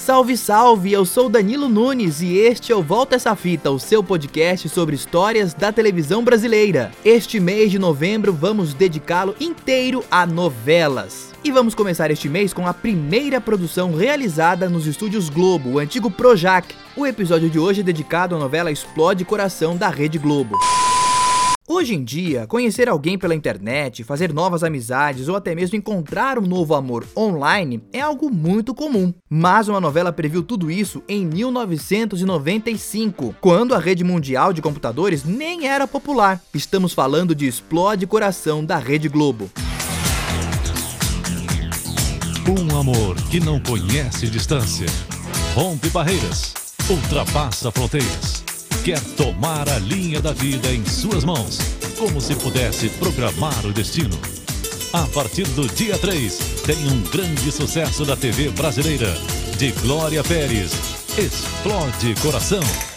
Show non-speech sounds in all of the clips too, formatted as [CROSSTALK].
Salve, salve! Eu sou Danilo Nunes e este é o Volta Essa Fita, o seu podcast sobre histórias da televisão brasileira. Este mês de novembro vamos dedicá-lo inteiro a novelas. E vamos começar este mês com a primeira produção realizada nos estúdios Globo, o antigo Projac. O episódio de hoje é dedicado à novela Explode Coração da Rede Globo. Hoje em dia, conhecer alguém pela internet, fazer novas amizades ou até mesmo encontrar um novo amor online é algo muito comum. Mas uma novela previu tudo isso em 1995, quando a rede mundial de computadores nem era popular. Estamos falando de Explode Coração da Rede Globo. Um amor que não conhece distância, rompe barreiras, ultrapassa fronteiras quer tomar a linha da vida em suas mãos, como se pudesse programar o destino. A partir do dia 3, tem um grande sucesso da TV brasileira, de Glória Pérez. Explode Coração.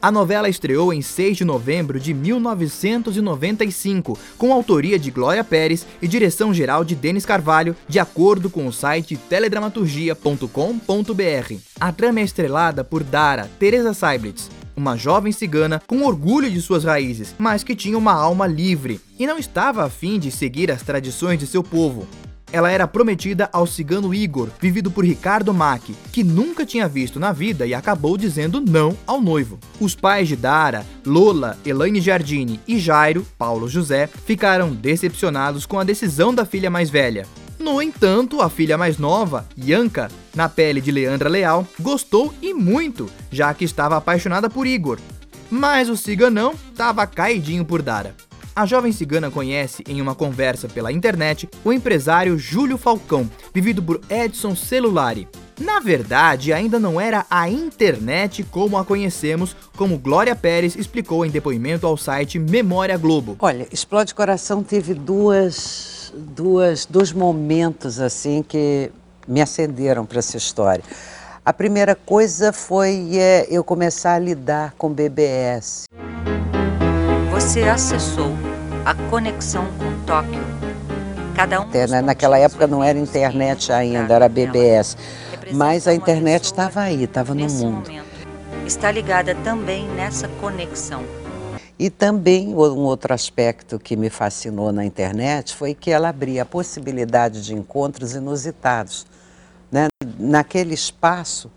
A novela estreou em 6 de novembro de 1995, com autoria de Glória Pérez e direção geral de Denis Carvalho, de acordo com o site teledramaturgia.com.br. A trama é estrelada por Dara, Teresa Seiblitz, uma jovem cigana com orgulho de suas raízes, mas que tinha uma alma livre e não estava afim de seguir as tradições de seu povo. Ela era prometida ao cigano Igor, vivido por Ricardo Mack, que nunca tinha visto na vida e acabou dizendo não ao noivo. Os pais de Dara, Lola, Elaine Giardini e Jairo, Paulo José, ficaram decepcionados com a decisão da filha mais velha. No entanto, a filha mais nova, Yanka, na pele de Leandra Leal, gostou e muito, já que estava apaixonada por Igor. Mas o ciganão estava caidinho por Dara. A jovem cigana conhece, em uma conversa pela internet, o empresário Júlio Falcão, vivido por Edson Celulari. Na verdade, ainda não era a internet como a conhecemos, como Glória Pérez explicou em depoimento ao site Memória Globo. Olha, Explode Coração teve duas, duas, dois momentos assim que me acenderam para essa história. A primeira coisa foi é, eu começar a lidar com BBS. Você acessou a conexão com Tóquio. Cada um né, naquela época não era internet ainda, era BBS. Mas a internet estava aí, estava no mundo. Está ligada também nessa conexão. E também um outro aspecto que me fascinou na internet foi que ela abria a possibilidade de encontros inusitados. Né? Naquele espaço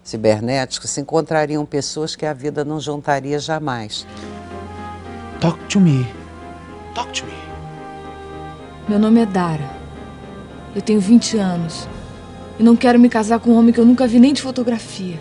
cibernético se encontrariam pessoas que a vida não juntaria jamais. Talk to me. Talk to me. Meu nome é Dara. Eu tenho 20 anos. E não quero me casar com um homem que eu nunca vi nem de fotografia.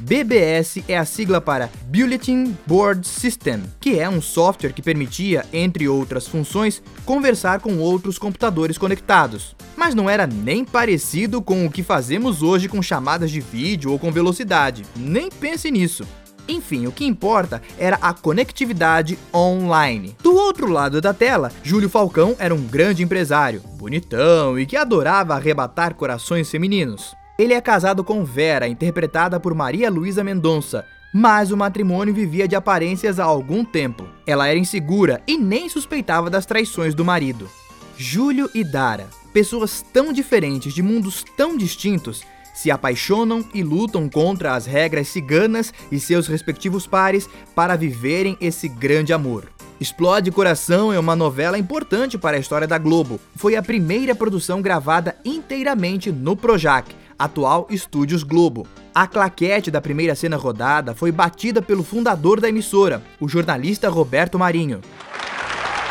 BBS é a sigla para Bulletin Board System, que é um software que permitia, entre outras funções, conversar com outros computadores conectados. Mas não era nem parecido com o que fazemos hoje com chamadas de vídeo ou com velocidade. Nem pense nisso. Enfim, o que importa era a conectividade online. Do outro lado da tela, Júlio Falcão era um grande empresário, bonitão e que adorava arrebatar corações femininos. Ele é casado com Vera, interpretada por Maria Luísa Mendonça, mas o matrimônio vivia de aparências há algum tempo. Ela era insegura e nem suspeitava das traições do marido. Júlio e Dara, pessoas tão diferentes de mundos tão distintos, se apaixonam e lutam contra as regras ciganas e seus respectivos pares para viverem esse grande amor. Explode Coração é uma novela importante para a história da Globo. Foi a primeira produção gravada inteiramente no Projac, atual Estúdios Globo. A claquete da primeira cena rodada foi batida pelo fundador da emissora, o jornalista Roberto Marinho.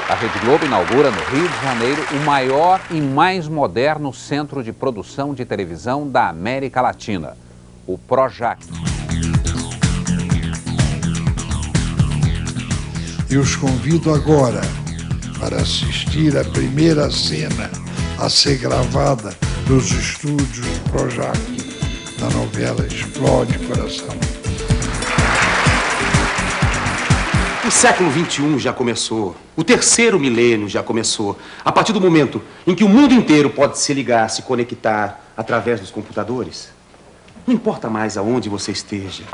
A Rede Globo inaugura no Rio de Janeiro o maior e mais moderno centro de produção de televisão da América Latina, o Projac. E os convido agora para assistir a primeira cena a ser gravada nos estúdios do Projac, da novela Explode Coração. O século XXI já começou. O terceiro milênio já começou. A partir do momento em que o mundo inteiro pode se ligar, se conectar através dos computadores, não importa mais aonde você esteja.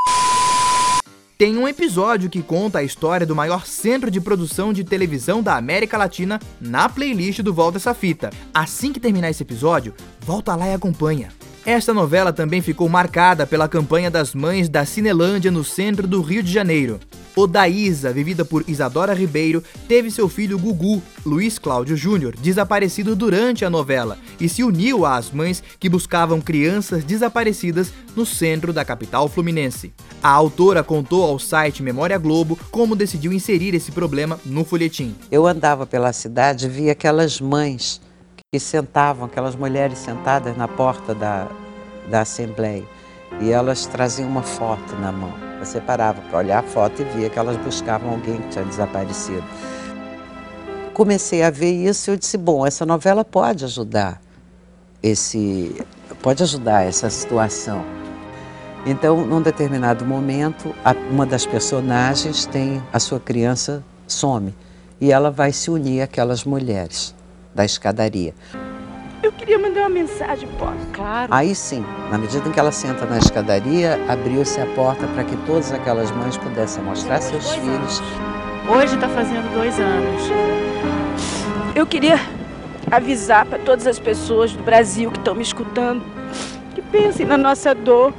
Tem um episódio que conta a história do maior centro de produção de televisão da América Latina na playlist do Volta Essa Fita. Assim que terminar esse episódio, volta lá e acompanha. Esta novela também ficou marcada pela campanha das mães da Cinelândia no centro do Rio de Janeiro. Odaísa, vivida por Isadora Ribeiro, teve seu filho Gugu, Luiz Cláudio Júnior, desaparecido durante a novela e se uniu às mães que buscavam crianças desaparecidas no centro da capital fluminense. A autora contou ao site Memória Globo como decidiu inserir esse problema no folhetim. Eu andava pela cidade e via aquelas mães que sentavam, aquelas mulheres sentadas na porta da, da Assembleia, e elas traziam uma foto na mão. Você parava para olhar a foto e via que elas buscavam alguém que tinha desaparecido. Comecei a ver isso e eu disse, bom, essa novela pode ajudar esse pode ajudar essa situação. Então, num determinado momento, uma das personagens tem a sua criança some e ela vai se unir àquelas mulheres da escadaria. Eu queria mandar uma mensagem, posso? Claro. Aí sim, na medida em que ela senta na escadaria, abriu-se a porta para que todas aquelas mães pudessem mostrar seus filhos. Anos. Hoje está fazendo dois anos. Eu queria avisar para todas as pessoas do Brasil que estão me escutando que pensem na nossa dor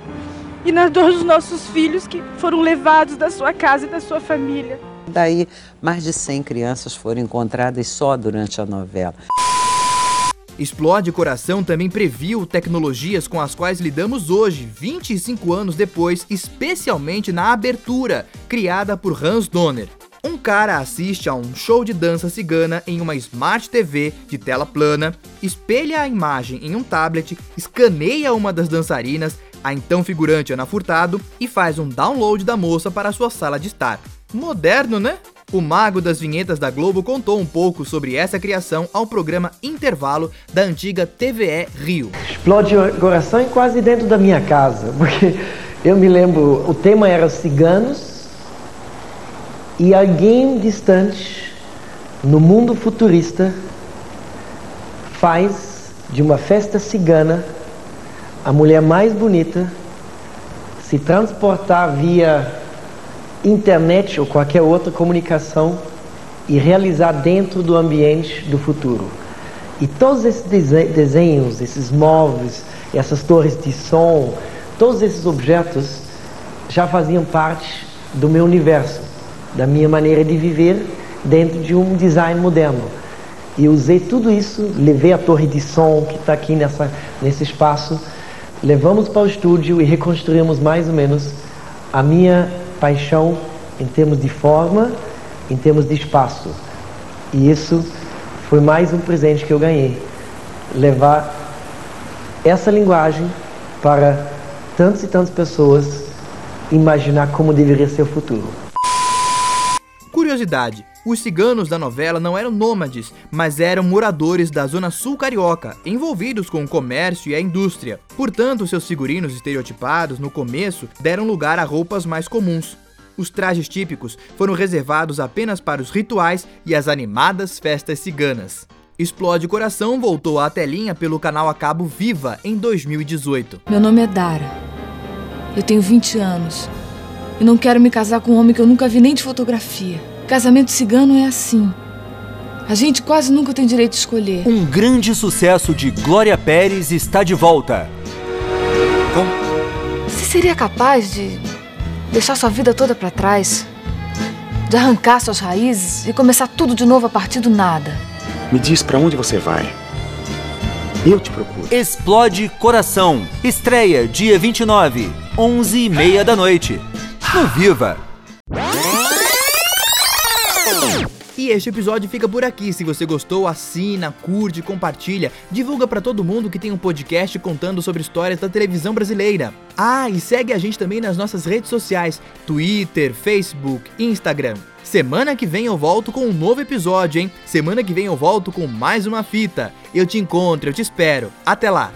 e na dor dos nossos filhos que foram levados da sua casa e da sua família. Daí, mais de 100 crianças foram encontradas só durante a novela. Explode Coração também previu tecnologias com as quais lidamos hoje, 25 anos depois, especialmente na abertura, criada por Hans Donner. Um cara assiste a um show de dança cigana em uma Smart TV de tela plana, espelha a imagem em um tablet, escaneia uma das dançarinas, a então figurante Ana Furtado, e faz um download da moça para sua sala de estar. Moderno, né? O mago das vinhetas da Globo contou um pouco sobre essa criação ao programa Intervalo da antiga TVE Rio. Explode o coração e quase dentro da minha casa, [LAUGHS] porque eu me lembro, o tema era ciganos e alguém distante no mundo futurista faz de uma festa cigana a mulher mais bonita se transportar via internet ou qualquer outra comunicação e realizar dentro do ambiente do futuro. E todos esses desenhos, esses móveis, essas torres de som, todos esses objetos já faziam parte do meu universo, da minha maneira de viver dentro de um design moderno. E usei tudo isso, levei a torre de som que está aqui nessa, nesse espaço, levamos para o estúdio e reconstruímos mais ou menos a minha paixão em termos de forma, em termos de espaço. E isso foi mais um presente que eu ganhei. Levar essa linguagem para tantas e tantas pessoas imaginar como deveria ser o futuro. Curiosidade: os ciganos da novela não eram nômades, mas eram moradores da zona sul carioca, envolvidos com o comércio e a indústria. Portanto, seus figurinos estereotipados no começo deram lugar a roupas mais comuns. Os trajes típicos foram reservados apenas para os rituais e as animadas festas ciganas. Explode Coração voltou à telinha pelo canal a cabo Viva em 2018. Meu nome é Dara. Eu tenho 20 anos. E não quero me casar com um homem que eu nunca vi nem de fotografia. Casamento cigano é assim. A gente quase nunca tem direito de escolher. Um grande sucesso de Glória Pérez está de volta. Como? Você seria capaz de deixar sua vida toda para trás? De arrancar suas raízes e começar tudo de novo a partir do nada? Me diz para onde você vai. Eu te procuro. Explode Coração. Estreia dia 29, 11 e meia da noite. No Viva. E este episódio fica por aqui. Se você gostou, assina, curte, compartilha, divulga para todo mundo que tem um podcast contando sobre histórias da televisão brasileira. Ah, e segue a gente também nas nossas redes sociais: Twitter, Facebook, Instagram. Semana que vem eu volto com um novo episódio, hein? Semana que vem eu volto com mais uma fita. Eu te encontro, eu te espero. Até lá.